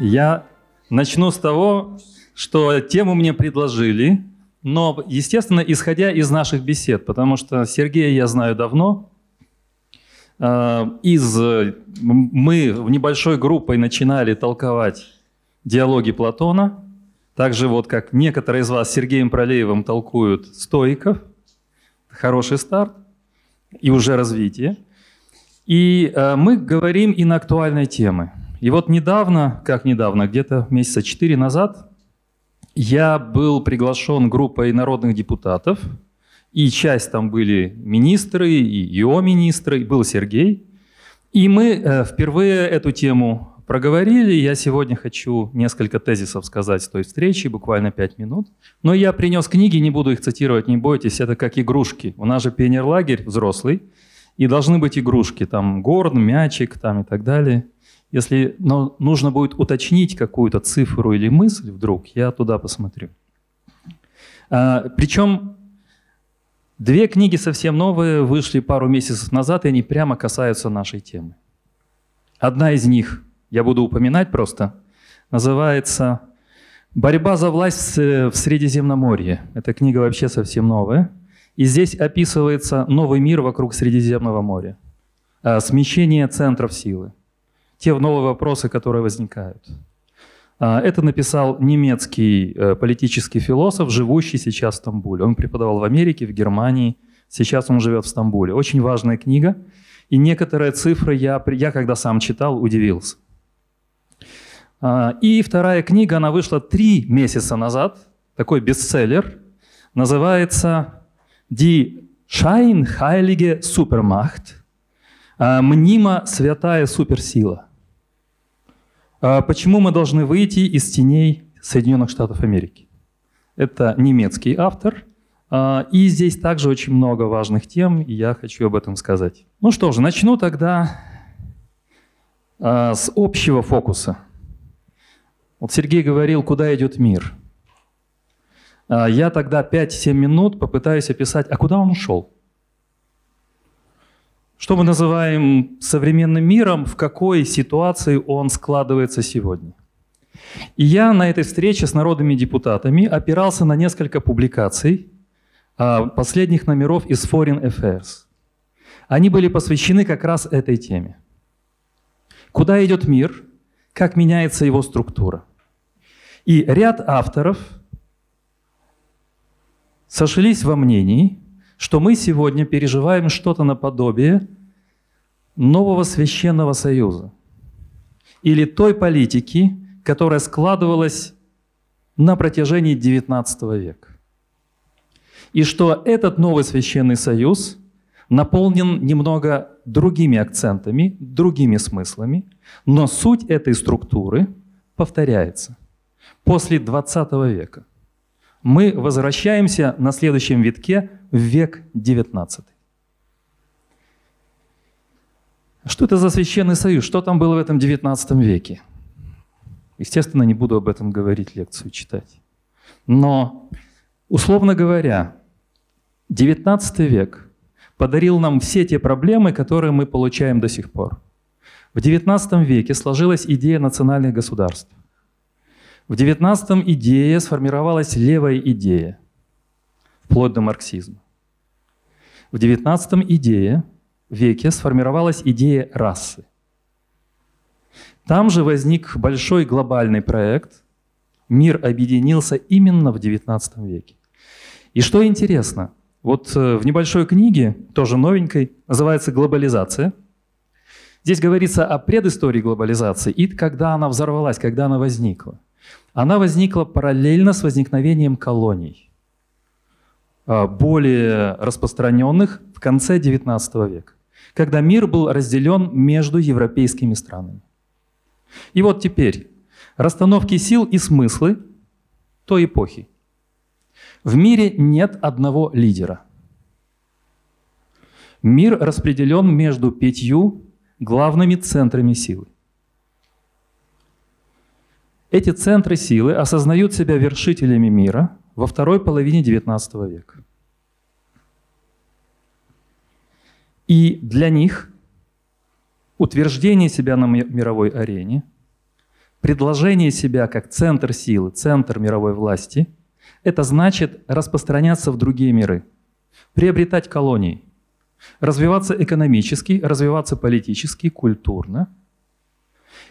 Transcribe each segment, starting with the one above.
Я начну с того, что тему мне предложили, но, естественно, исходя из наших бесед, потому что Сергея я знаю давно. А, из, мы в небольшой группой начинали толковать диалоги Платона, также вот как некоторые из вас Сергеем Пролеевым толкуют стоиков. Хороший старт и уже развитие. И э, мы говорим и на актуальные темы. И вот недавно, как недавно, где-то месяца четыре назад, я был приглашен группой народных депутатов, и часть там были министры, и его министры, и был Сергей. И мы э, впервые эту тему проговорили. Я сегодня хочу несколько тезисов сказать с той встречи, буквально пять минут. Но я принес книги, не буду их цитировать, не бойтесь, это как игрушки. У нас же пионерлагерь взрослый, и должны быть игрушки, там горн, мячик там и так далее. Если но нужно будет уточнить какую-то цифру или мысль вдруг, я туда посмотрю. А, причем две книги совсем новые, вышли пару месяцев назад, и они прямо касаются нашей темы. Одна из них, я буду упоминать просто, называется «Борьба за власть в Средиземноморье». Эта книга вообще совсем новая. И здесь описывается новый мир вокруг Средиземного моря. А, смещение центров силы те новые вопросы, которые возникают. А, это написал немецкий э, политический философ, живущий сейчас в Стамбуле. Он преподавал в Америке, в Германии, сейчас он живет в Стамбуле. Очень важная книга. И некоторые цифры я, я когда сам читал, удивился. А, и вторая книга, она вышла три месяца назад, такой бестселлер, называется «Die Scheinheilige Supermacht», мнимо святая суперсила. А, почему мы должны выйти из теней Соединенных Штатов Америки? Это немецкий автор, а, и здесь также очень много важных тем, и я хочу об этом сказать. Ну что же, начну тогда с общего фокуса. Вот Сергей говорил, куда идет мир. Я тогда 5-7 минут попытаюсь описать, а куда он ушел? Что мы называем современным миром, в какой ситуации он складывается сегодня. И я на этой встрече с народными депутатами опирался на несколько публикаций а, последних номеров из Foreign Affairs. Они были посвящены как раз этой теме. Куда идет мир, как меняется его структура. И ряд авторов сошлись во мнении, что мы сегодня переживаем что-то наподобие нового священного союза или той политики, которая складывалась на протяжении XIX века. И что этот новый священный союз наполнен немного другими акцентами, другими смыслами, но суть этой структуры повторяется после XX века. Мы возвращаемся на следующем витке в век XIX. Что это за священный союз? Что там было в этом XIX веке? Естественно, не буду об этом говорить, лекцию читать. Но, условно говоря, XIX век подарил нам все те проблемы, которые мы получаем до сих пор. В XIX веке сложилась идея национальных государств. В XIX идее сформировалась левая идея, вплоть до марксизма. В XIX идее веке сформировалась идея расы. Там же возник большой глобальный проект. Мир объединился именно в XIX веке. И что интересно, вот э, в небольшой книге, тоже новенькой, называется «Глобализация». Здесь говорится о предыстории глобализации и когда она взорвалась, когда она возникла. Она возникла параллельно с возникновением колоний, а, более распространенных в конце XIX века, когда мир был разделен между европейскими странами. И вот теперь расстановки сил и смыслы той эпохи. В мире нет одного лидера. Мир распределен между пятью главными центрами силы. Эти центры силы осознают себя вершителями мира во второй половине XIX века. И для них утверждение себя на мировой арене предложение себя как центр силы, центр мировой власти, это значит распространяться в другие миры, приобретать колонии, развиваться экономически, развиваться политически, культурно.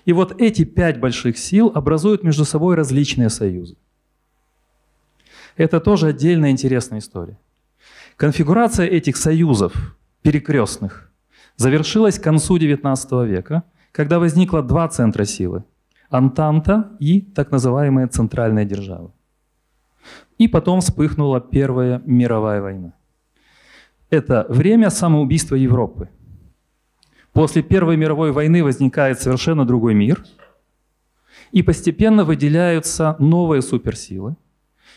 И вот эти пять больших сил образуют между собой различные союзы. Это тоже отдельная интересная история. Конфигурация этих союзов перекрестных завершилась к концу XIX века, когда возникло два центра силы – Антанта и так называемая Центральная держава. И потом вспыхнула Первая мировая война. Это время самоубийства Европы. После Первой мировой войны возникает совершенно другой мир, и постепенно выделяются новые суперсилы,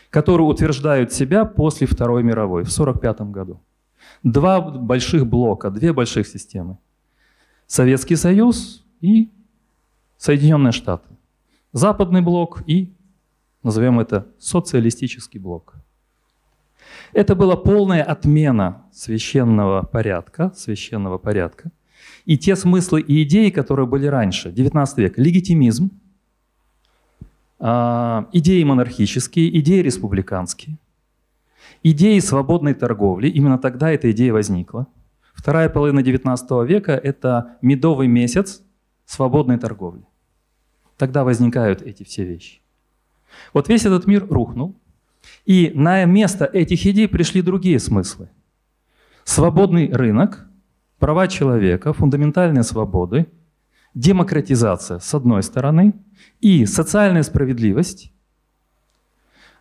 которые утверждают себя после Второй мировой в 1945 году. Два больших блока, две больших системы. Советский Союз и Соединенные Штаты. Западный блок и, назовем это, социалистический блок. Это была полная отмена священного порядка, священного порядка. И те смыслы и идеи, которые были раньше, 19 век, легитимизм, а, идеи монархические, идеи республиканские, идеи свободной торговли, именно тогда эта идея возникла. Вторая половина 19 века – это медовый месяц свободной торговли. Тогда возникают эти все вещи. Вот весь этот мир рухнул, и на место этих идей пришли другие смыслы. Свободный рынок, права человека, фундаментальные свободы, демократизация с одной стороны и социальная справедливость,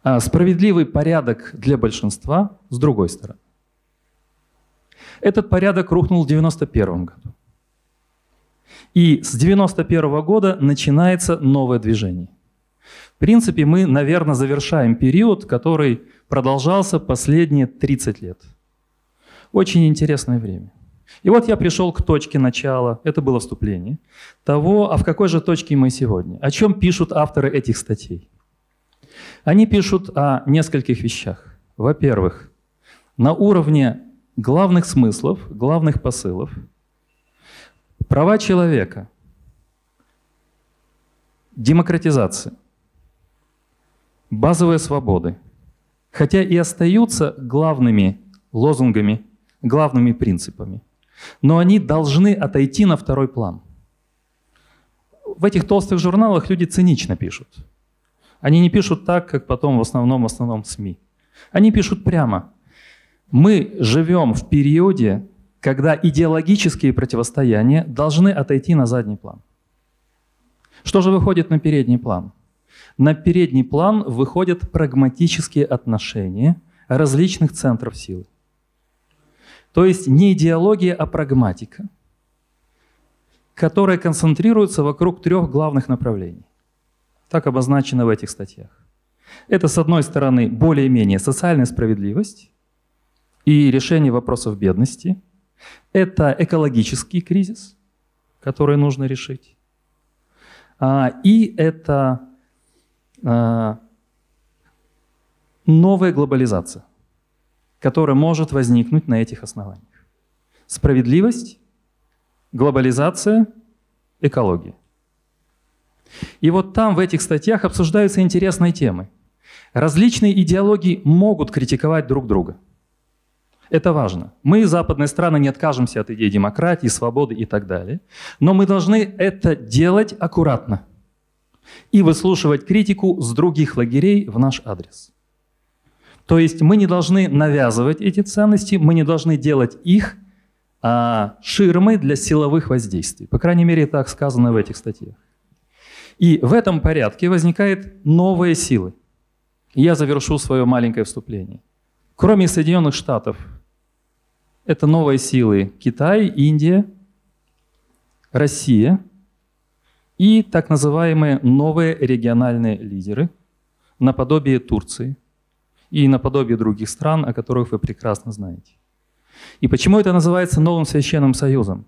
а справедливый порядок для большинства с другой стороны. Этот порядок рухнул в 1991 году. И с 1991 года начинается новое движение. В принципе, мы, наверное, завершаем период, который продолжался последние 30 лет. Очень интересное время. И вот я пришел к точке начала, это было вступление, того, а в какой же точке мы сегодня? О чем пишут авторы этих статей? Они пишут о нескольких вещах. Во-первых, на уровне главных смыслов, главных посылов, права человека, демократизация – базовые свободы, хотя и остаются главными лозунгами, главными принципами, но они должны отойти на второй план. В этих толстых журналах люди цинично пишут. Они не пишут так, как потом в основном, в основном СМИ. Они пишут прямо. Мы живем в периоде, когда идеологические противостояния должны отойти на задний план. Что же выходит на передний план? На передний план выходят прагматические отношения различных центров силы. То есть не идеология, а прагматика, которая концентрируется вокруг трех главных направлений. Так обозначено в этих статьях. Это, с одной стороны, более-менее социальная справедливость и решение вопросов бедности. Это экологический кризис, который нужно решить. А, и это а, новая глобализация, которая может возникнуть на этих основаниях. Справедливость, глобализация, экология. И вот там в этих статьях обсуждаются интересные темы. Различные идеологии могут критиковать друг друга. Это важно. Мы, западные страны, не откажемся от идей демократии, свободы и так далее. Но мы должны это делать аккуратно – и выслушивать критику с других лагерей в наш адрес. То есть мы не должны навязывать эти ценности, мы не должны делать их а, ширмой для силовых воздействий. По крайней мере, так сказано в этих статьях. И в этом порядке возникают новые силы. Я завершу свое маленькое вступление. Кроме Соединенных Штатов, это новые силы Китай, Индия, Россия – и так называемые новые региональные лидеры, наподобие Турции и наподобие других стран, о которых вы прекрасно знаете. И почему это называется новым священным союзом?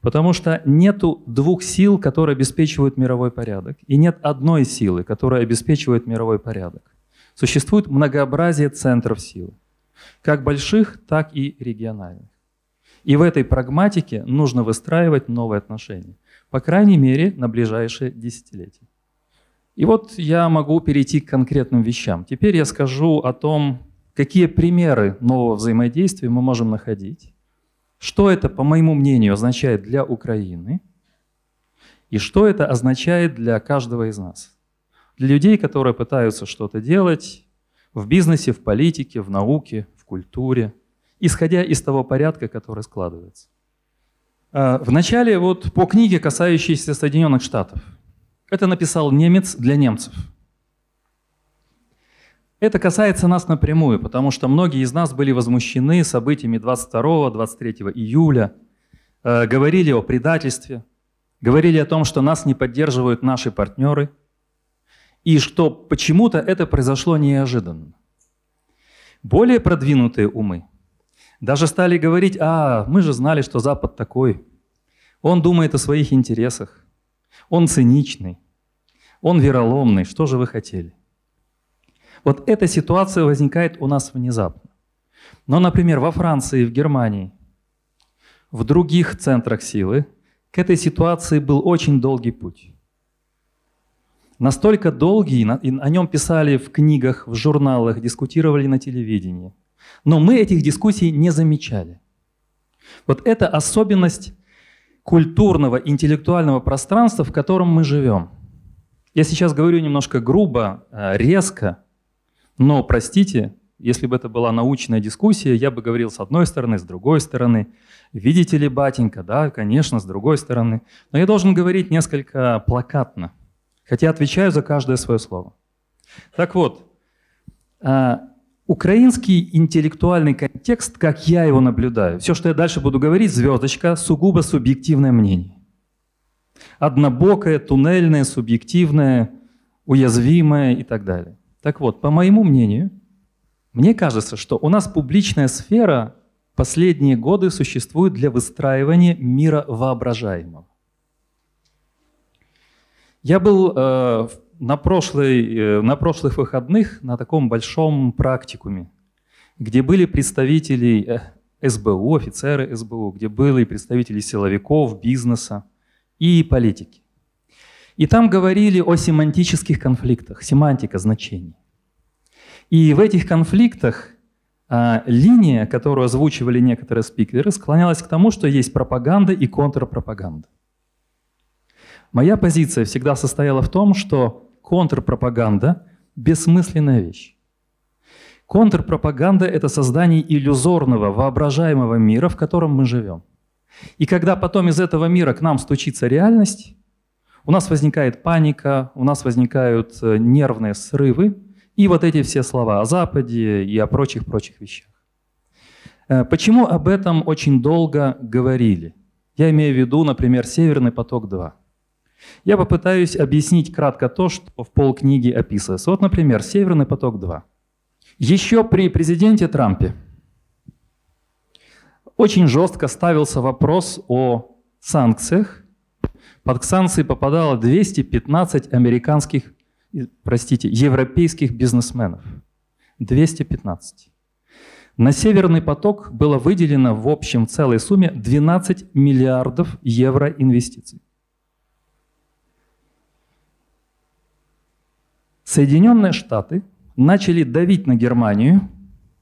Потому что нету двух сил, которые обеспечивают мировой порядок, и нет одной силы, которая обеспечивает мировой порядок. Существует многообразие центров силы, как больших, так и региональных. И в этой прагматике нужно выстраивать новые отношения. По крайней мере, на ближайшие десятилетия. И вот я могу перейти к конкретным вещам. Теперь я скажу о том, какие примеры нового взаимодействия мы можем находить, что это, по моему мнению, означает для Украины, и что это означает для каждого из нас. Для людей, которые пытаются что-то делать в бизнесе, в политике, в науке, в культуре, исходя из того порядка, который складывается. А, Вначале вот по книге, касающейся Соединенных Штатов – это написал немец для немцев. Это касается нас напрямую, потому что многие из нас были возмущены событиями 22-23 июля, э, говорили о предательстве, говорили о том, что нас не поддерживают наши партнеры, и что почему-то это произошло неожиданно. Более продвинутые умы даже стали говорить, а, мы же знали, что Запад такой, он думает о своих интересах, он циничный, он вероломный, что же вы хотели? Вот эта ситуация возникает у нас внезапно. Но, например, во Франции, в Германии, в других центрах силы к этой ситуации был очень долгий путь. Настолько долгий, о нем писали в книгах, в журналах, дискутировали на телевидении. Но мы этих дискуссий не замечали. Вот это особенность культурного, интеллектуального пространства, в котором мы живем. Я сейчас говорю немножко грубо, э, резко, но простите, если бы это была научная дискуссия, я бы говорил с одной стороны, с другой стороны. Видите ли, батенька, да, конечно, с другой стороны. Но я должен говорить несколько плакатно, хотя отвечаю за каждое свое слово. Так вот, э, Украинский интеллектуальный контекст, как я его наблюдаю, все, что я дальше буду говорить, звездочка, сугубо субъективное мнение. Однобокое, туннельное, субъективное, уязвимое и так далее. Так вот, по моему мнению, мне кажется, что у нас публичная сфера последние годы существует для выстраивания мира воображаемого. Я был э, на, прошлой, э, на прошлых выходных на таком большом практикуме, где были представители э, СБУ, офицеры СБУ, где были представители силовиков, бизнеса и политики. И там говорили о семантических конфликтах, семантика значений. И в этих конфликтах а, линия, которую озвучивали некоторые спикеры, склонялась к тому, что есть пропаганда и контрпропаганда. Моя позиция всегда состояла в том, что контрпропаганда – бессмысленная вещь. Контрпропаганда – это создание иллюзорного, воображаемого мира, в котором мы живем. И когда потом из этого мира к нам стучится реальность, у нас возникает паника, у нас возникают э, нервные срывы и вот эти все слова о Западе и о прочих-прочих вещах. Э, почему об этом очень долго говорили? Я имею в виду, например, «Северный поток-2». Я попытаюсь объяснить кратко то, что в полкниги описывается. Вот, например, «Северный поток-2». Еще при президенте Трампе очень жестко ставился вопрос о санкциях. Под санкции попадало 215 американских, простите, европейских бизнесменов. 215. На «Северный поток» было выделено в общем целой сумме 12 миллиардов евро инвестиций. Соединенные Штаты начали давить на Германию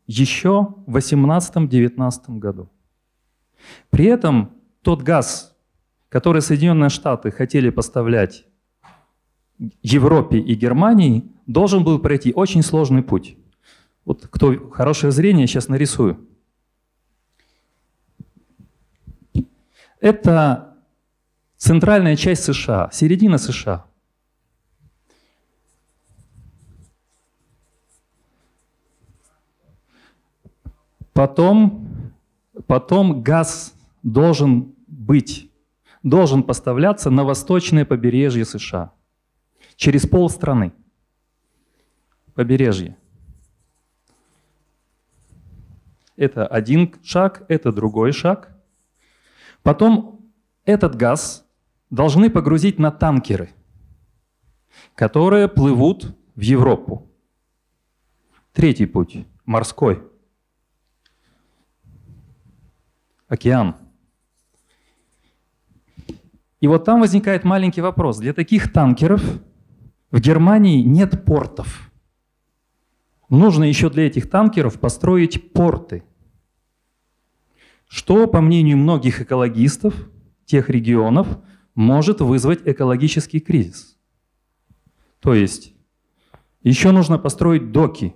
еще в 18-19 году. При этом тот газ, который Соединенные Штаты хотели поставлять Европе и Германии, должен был пройти очень сложный путь. Вот кто хорошее зрение, сейчас нарисую. Это центральная часть США, середина США – Потом, потом газ должен быть, должен поставляться на восточное побережье США. Через полстраны. Побережье. Это один шаг, это другой шаг. Потом этот газ должны погрузить на танкеры, которые плывут в Европу. Третий путь – морской – океан. И вот там возникает маленький вопрос. Для таких танкеров В Германии нет портов. Нужно еще для этих танкеров построить порты. Что, по мнению многих экологистов тех регионов, может вызвать экологический кризис. То есть еще нужно построить доки.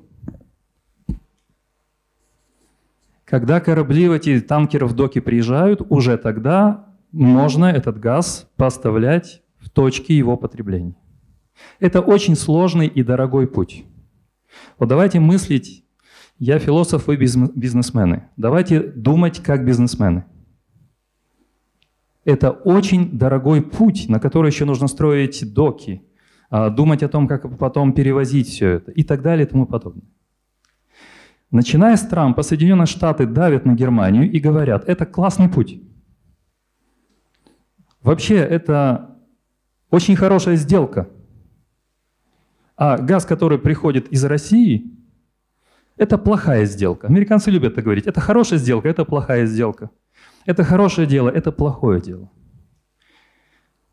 Когда корабли в эти танкеры в доки приезжают, уже тогда можно этот газ поставлять в точки его потребления. Это очень сложный и дорогой путь. Вот давайте мыслить, я философ, вы бизнесмены. Давайте думать как бизнесмены. Это очень дорогой путь, на который еще нужно строить доки, а, думать о том, как потом перевозить все это и так далее и тому подобное. Начиная с Трампа, Соединенные Штаты давят на Германию и говорят, это классный путь. Вообще, это очень хорошая сделка. А газ, который приходит из России, это плохая сделка. Американцы любят это говорить. Это хорошая сделка, это плохая сделка. Это хорошее дело, это плохое дело.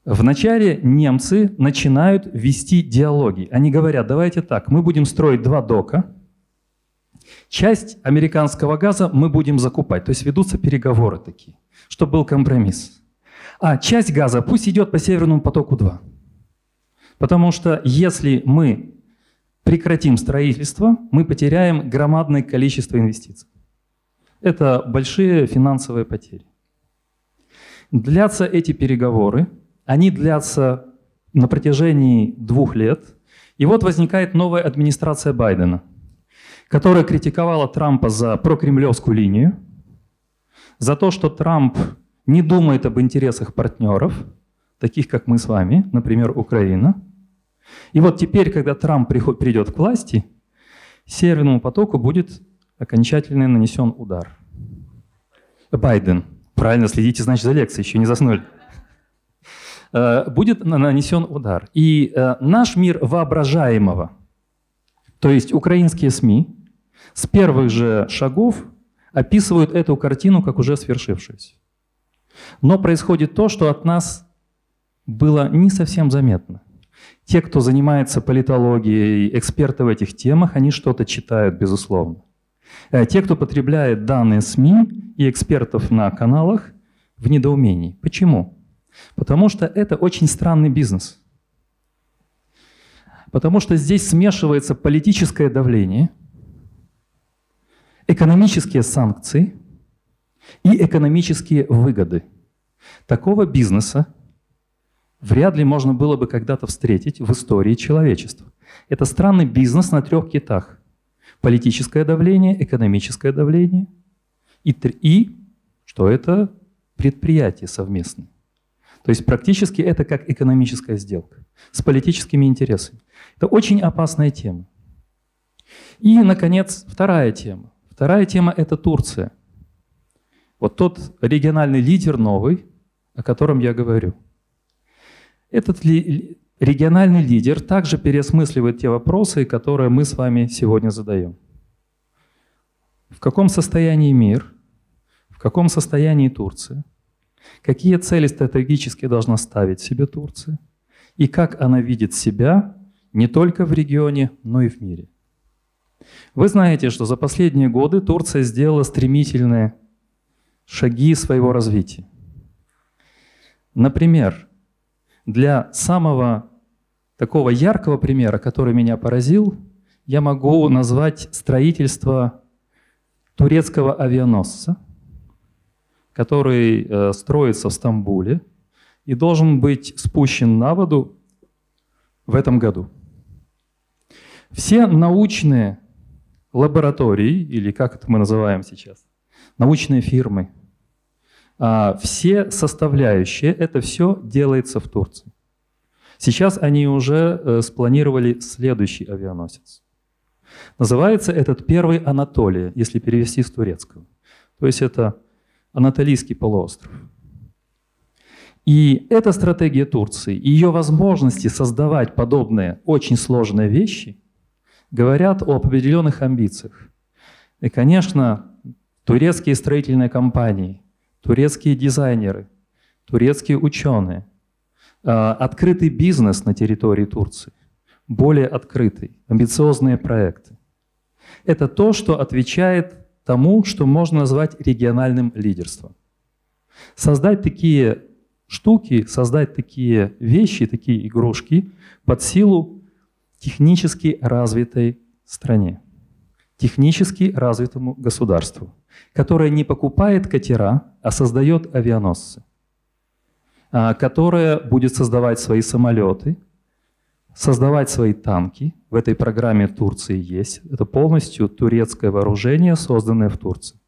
Вначале немцы начинают вести диалоги. Они говорят, давайте так, мы будем строить два дока, часть американского газа мы будем закупать. То есть ведутся переговоры такие, чтобы был компромисс. А часть газа пусть идет по Северному потоку-2. Потому что если мы прекратим строительство, мы потеряем громадное количество инвестиций. Это большие финансовые потери. Длятся эти переговоры – они длятся на протяжении двух лет. И вот возникает новая администрация Байдена, которая критиковала Трампа за прокремлевскую линию, за то, что Трамп не думает об интересах партнеров, таких как мы с вами, например, Украина. И вот теперь, когда Трамп придет к власти, Северному потоку будет окончательно нанесен удар. Байден. Правильно, следите, значит, за лекцией, еще не заснули. Э, будет нанесен удар. И э, наш мир воображаемого, то есть украинские СМИ, с первых же шагов описывают эту картину как уже свершившуюся. Но происходит то, что от нас было не совсем заметно. Те, кто занимается политологией, эксперты в этих темах, они что-то читают, безусловно. Э, те, кто потребляет данные СМИ и экспертов на каналах, в недоумении. Почему? Потому что это очень странный бизнес. Потому что здесь смешивается политическое давление, экономические санкции и экономические выгоды. Такого бизнеса вряд ли можно было бы когда-то встретить в истории человечества. Это странный бизнес на трех китах. Политическое давление, экономическое давление и, и что это предприятие совместное. То есть практически это как экономическая сделка с политическими интересами. Это очень опасная тема. И, наконец, вторая тема. Вторая тема – это Турция. Вот тот региональный лидер новый, о котором я говорю. Этот ли, региональный лидер также переосмысливает те вопросы, которые мы с вами сегодня задаем. В каком состоянии мир? В каком состоянии Турция? Какие цели стратегически должна ставить себе Турция? И как она видит себя не только в регионе, но и в мире? Вы знаете, что за последние годы Турция сделала стремительные шаги своего развития. Например, для самого такого яркого примера, который меня поразил, я могу назвать строительство турецкого авианосца, который э, строится в Стамбуле и должен быть спущен на воду в этом году. Все научные лаборатории, или как это мы называем сейчас, научные фирмы, а, все составляющие, это все делается в Турции. Сейчас они уже э, спланировали следующий авианосец. Называется этот первый Анатолия, если перевести с турецкого. То есть это Анатолийский полуостров. И эта стратегия Турции, ее возможности создавать подобные очень сложные вещи, говорят о определенных амбициях. И, конечно, турецкие строительные компании, турецкие дизайнеры, турецкие ученые, а, открытый бизнес на территории Турции более открытый, амбициозные проекты. Это то, что отвечает тому, что можно назвать региональным лидерством. Создать такие штуки, создать такие вещи, такие игрушки под силу технически развитой стране, технически развитому государству, которое не покупает катера, а создает авианосцы, а, которое будет создавать свои самолеты, создавать свои танки. В этой программе Турции есть. Это полностью турецкое вооружение, созданное в Турции.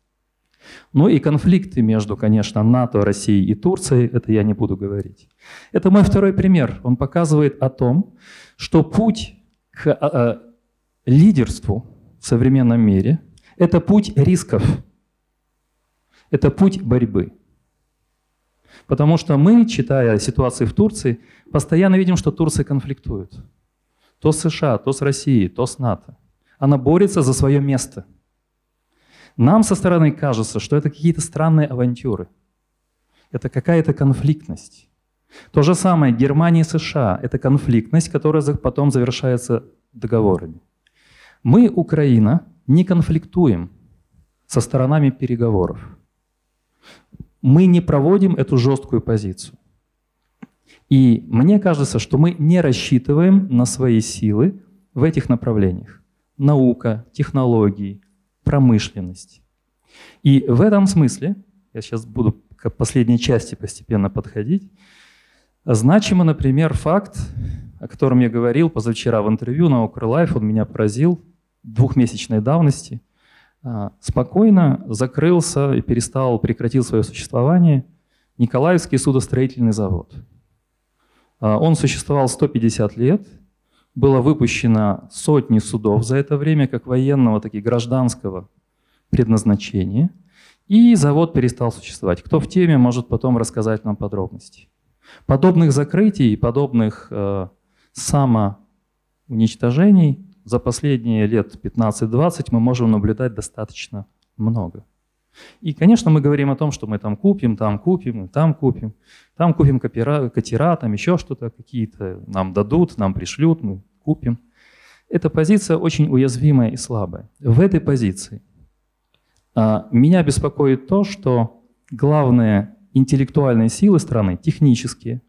Ну и конфликты между, конечно, НАТО, Россией и Турцией, это я не буду говорить. Это мой второй пример. Он показывает о том, что путь к а, а, лидерству в современном мире – это путь рисков, это путь борьбы. Потому что мы, читая ситуации в Турции, постоянно видим, что Турция конфликтует. То с США, то с Россией, то с НАТО. Она борется за свое место. Нам со стороны кажется, что это какие-то странные авантюры. Это какая-то конфликтность. То же самое Германия и США – это конфликтность, которая потом завершается договорами. Мы, Украина, не конфликтуем со сторонами переговоров. Мы не проводим эту жесткую позицию. И мне кажется, что мы не рассчитываем на свои силы в этих направлениях. Наука, технологии, промышленность. И в этом смысле, я сейчас буду к последней части постепенно подходить, значимо, например, факт, о котором я говорил позавчера в интервью на Укрлайф, он меня поразил, двухмесячной давности, спокойно закрылся и перестал, прекратил свое существование Николаевский судостроительный завод. А, он существовал 150 лет, было выпущено сотни судов за это время, как военного, так и гражданского предназначения, и завод перестал существовать. Кто в теме, может потом рассказать нам подробности. Подобных закрытий, подобных э, самоуничтожений за последние лет 15-20 мы можем наблюдать достаточно много. И, конечно, мы говорим о том, что мы там купим, там купим, там купим, там купим копера, катера, там еще что-то, какие-то нам дадут, нам пришлют, мы купим. Эта позиция очень уязвимая и слабая. В этой позиции а, меня беспокоит то, что главные интеллектуальные силы страны, технические,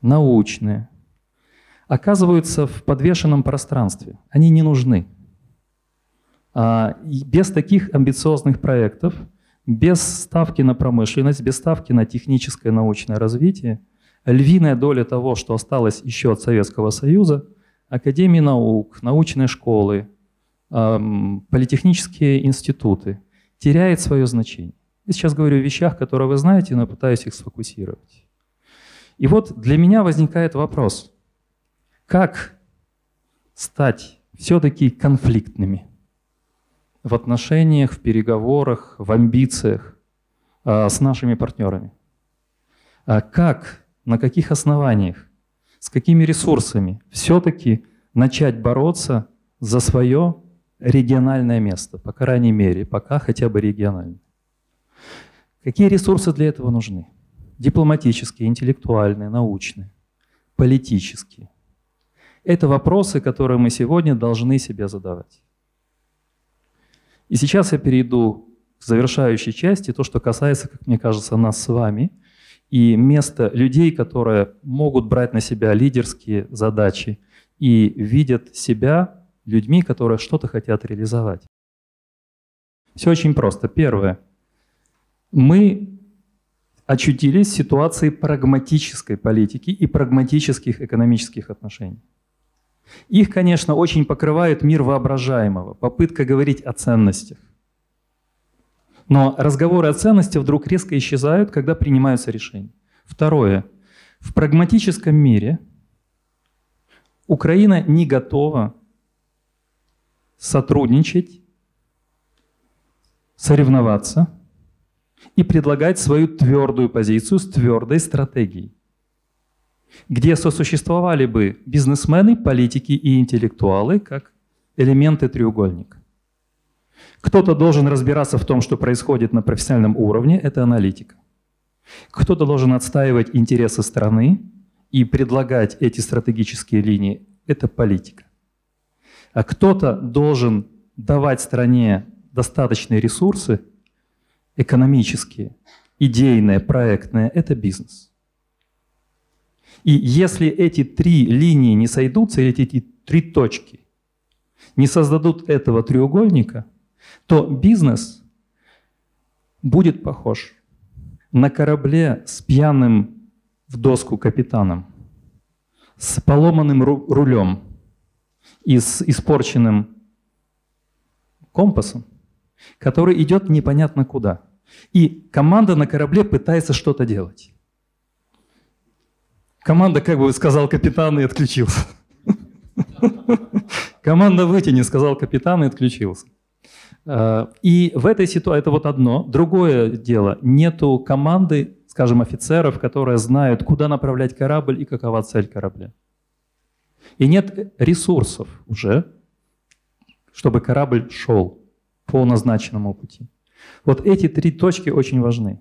научные, оказываются в подвешенном пространстве. Они не нужны. А, без таких амбициозных проектов, без ставки на промышленность, без ставки на техническое научное развитие, львиная доля того, что осталось еще от Советского Союза, академии наук, научные школы, политехнические институты, теряет свое значение. Я сейчас говорю о вещах, которые вы знаете, но пытаюсь их сфокусировать. И вот для меня возникает вопрос, как стать все-таки конфликтными в отношениях, в переговорах, в амбициях э, с нашими партнерами? А как, на каких основаниях, с какими ресурсами все-таки начать бороться за свое региональное место, по крайней мере, пока хотя бы региональное. Какие ресурсы для этого нужны? Дипломатические, интеллектуальные, научные, политические. Это вопросы, которые мы сегодня должны себе задавать. И сейчас я перейду к завершающей части, то, что касается, как мне кажется, нас с вами, и места людей, которые могут брать на себя лидерские задачи и видят себя людьми, которые что-то хотят реализовать. Все очень просто. Первое. Мы очутились в ситуации прагматической политики и прагматических экономических отношений. Их, конечно, очень покрывает мир воображаемого, попытка говорить о ценностях. Но разговоры о ценностях вдруг резко исчезают, когда принимаются решения. Второе. В прагматическом мире Украина не готова сотрудничать, соревноваться и предлагать свою твердую позицию с твердой стратегией где сосуществовали бы бизнесмены, политики и интеллектуалы как элементы треугольника. Кто-то должен разбираться в том, что происходит на профессиональном уровне, это аналитика. Кто-то должен отстаивать интересы страны и предлагать эти стратегические линии – это политика. А кто-то должен давать стране достаточные ресурсы экономические, идейные, проектные – это бизнес. И если эти три линии не сойдутся, или эти три точки не создадут этого треугольника, то бизнес будет похож на корабле с пьяным в доску капитаном, с поломанным рулем и с испорченным компасом, который идет непонятно куда. И команда на корабле пытается что-то делать. Команда, как бы сказал капитан, и отключился. Команда вытяни, сказал капитан, и отключился. Э, и в этой ситуации это вот одно. Другое дело, нету команды, скажем, офицеров, которые знают, куда направлять корабль и какова цель корабля. И нет ресурсов уже, чтобы корабль шел по назначенному пути. Вот эти три точки очень важны.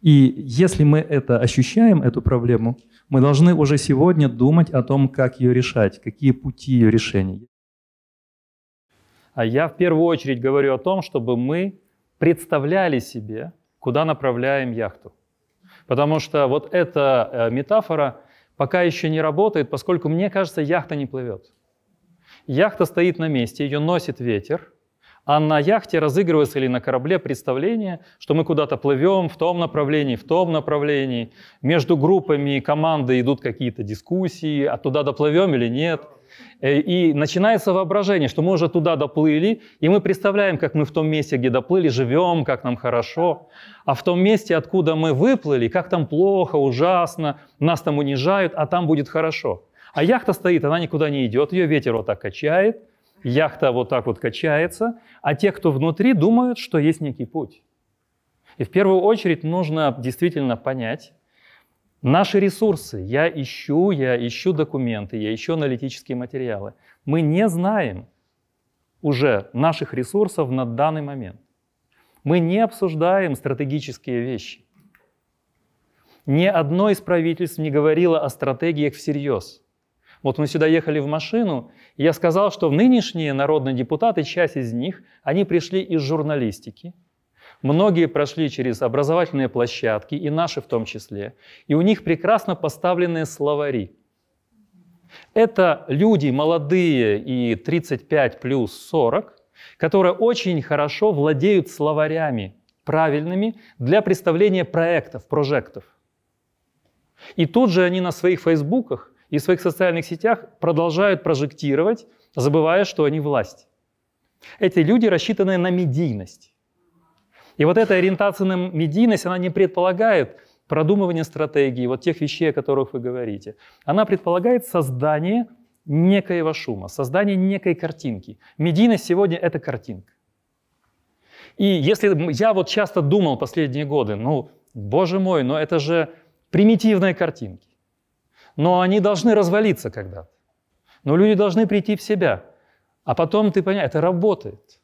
И если мы это ощущаем, эту проблему, мы должны уже сегодня думать о том, как ее решать, какие пути ее решения. А я в первую очередь говорю о том, чтобы мы представляли себе, куда направляем яхту. Потому что вот эта э, метафора пока еще не работает, поскольку, мне кажется, яхта не плывет. Яхта стоит на месте, ее носит ветер, а на яхте разыгрывается или на корабле представление, что мы куда-то плывем в том направлении, в том направлении. Между группами команды идут какие-то дискуссии, а туда доплывем или нет. Э, и начинается воображение, что мы уже туда доплыли, и мы представляем, как мы в том месте, где доплыли, живем, как нам хорошо. А в том месте, откуда мы выплыли, как там плохо, ужасно, нас там унижают, а там будет хорошо. А яхта стоит, она никуда не идет, ее ветер вот так качает – яхта вот так вот качается, а те, кто внутри, думают, что есть некий путь. И в первую очередь нужно действительно понять наши ресурсы. Я ищу, я ищу документы, я ищу аналитические материалы. Мы не знаем уже наших ресурсов на данный момент. Мы не обсуждаем стратегические вещи. Ни одно из правительств не говорило о стратегиях всерьез. Вот мы сюда ехали в машину, и я сказал, что нынешние народные депутаты, часть из них, они пришли из журналистики. Многие прошли через образовательные площадки, и наши в том числе. И у них прекрасно поставленные словари. Это люди молодые и 35 плюс 40, которые очень хорошо владеют словарями правильными для представления проектов, прожектов. И тут же они на своих фейсбуках и в своих социальных сетях продолжают прожектировать, забывая, что они власть. Эти люди рассчитаны на медийность. И вот эта ориентация на медийность, она не предполагает продумывание стратегии, вот тех вещей, о которых вы говорите. Она предполагает создание некоего шума, создание некой картинки. Медийность сегодня — это картинка. И если я вот часто думал последние годы, ну, боже мой, но это же примитивные картинки но они должны развалиться когда-то. Но люди должны прийти в себя. А потом ты понимаешь, это работает.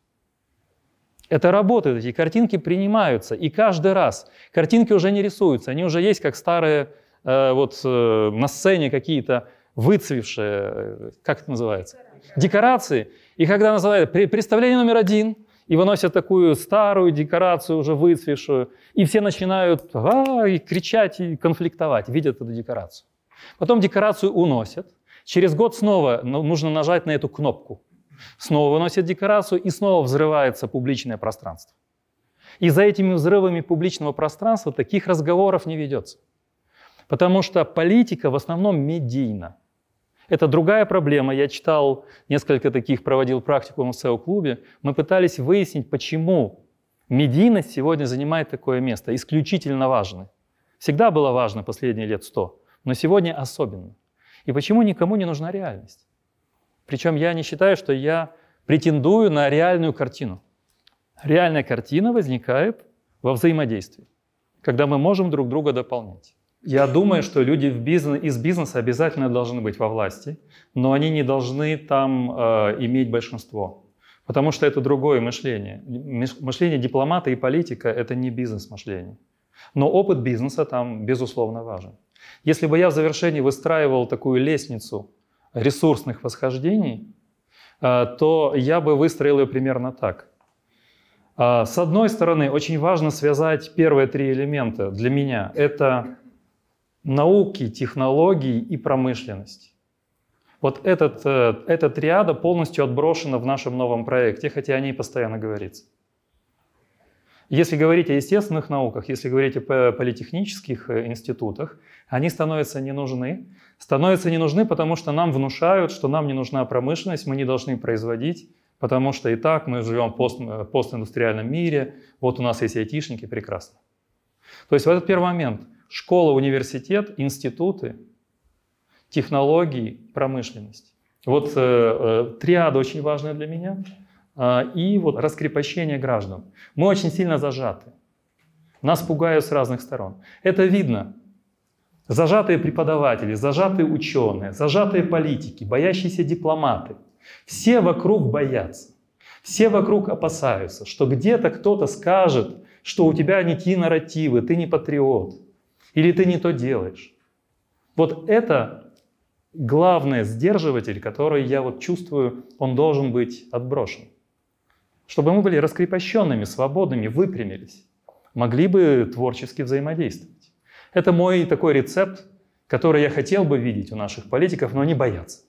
Это работает, эти картинки принимаются. И каждый раз картинки уже не рисуются, они уже есть как старые э, вот э, на сцене какие-то выцвевшие, э, как это называется? Декорации. И когда называют представление номер один, и выносят такую старую декорацию, уже выцвевшую, и все начинают а, и кричать и конфликтовать, видят эту декорацию. Потом декорацию уносят. Через год снова ну, нужно нажать на эту кнопку. Снова выносят декорацию, и снова взрывается публичное пространство. И за этими взрывами публичного пространства таких разговоров не ведется. Потому что политика в основном медийна. Это другая проблема. Я читал несколько таких, проводил практику в SEO-клубе. Мы пытались выяснить, почему медийность сегодня занимает такое место, исключительно важное. Всегда было важно последние лет сто но сегодня особенно. И почему никому не нужна реальность? Причем я не считаю, что я претендую на реальную картину. Реальная картина возникает во взаимодействии, когда мы можем друг друга дополнять. Я думаю, что люди бизнес, из бизнеса обязательно должны быть во власти, но они не должны там э, иметь большинство. Потому что это другое мышление. Мышление дипломата и политика – это не бизнес-мышление. Но опыт бизнеса там, безусловно, важен. Если бы я в завершении выстраивал такую лестницу ресурсных восхождений, э, то я бы выстроил ее примерно так. Э, с одной стороны, очень важно связать первые три элемента для меня. Это науки, технологии и промышленность. Вот этот, э, эта триада полностью отброшена в нашем новом проекте, хотя о ней постоянно говорится. Если говорить о естественных науках, если говорить о политехнических э, институтах, они становятся не нужны. Становятся не нужны, потому что нам внушают, что нам не нужна промышленность, мы не должны производить, потому что и так мы живем в пост, э, постиндустриальном мире, вот у нас есть айтишники, прекрасно. То есть в этот первый момент школа, университет, институты, технологии, промышленность. Вот э, э, триада очень важная для меня – и вот раскрепощение граждан. Мы очень сильно зажаты. Нас пугают с разных сторон. Это видно. Зажатые преподаватели, зажатые ученые, зажатые политики, боящиеся дипломаты. Все вокруг боятся. Все вокруг опасаются, что где-то кто-то скажет, что у тебя не те нарративы, ты не патриот, или ты не то делаешь. Вот это главный сдерживатель, который я вот чувствую, он должен быть отброшен чтобы мы были раскрепощенными, свободными, выпрямились, могли бы творчески взаимодействовать. Это мой такой рецепт, который я хотел бы видеть у наших политиков, но они боятся.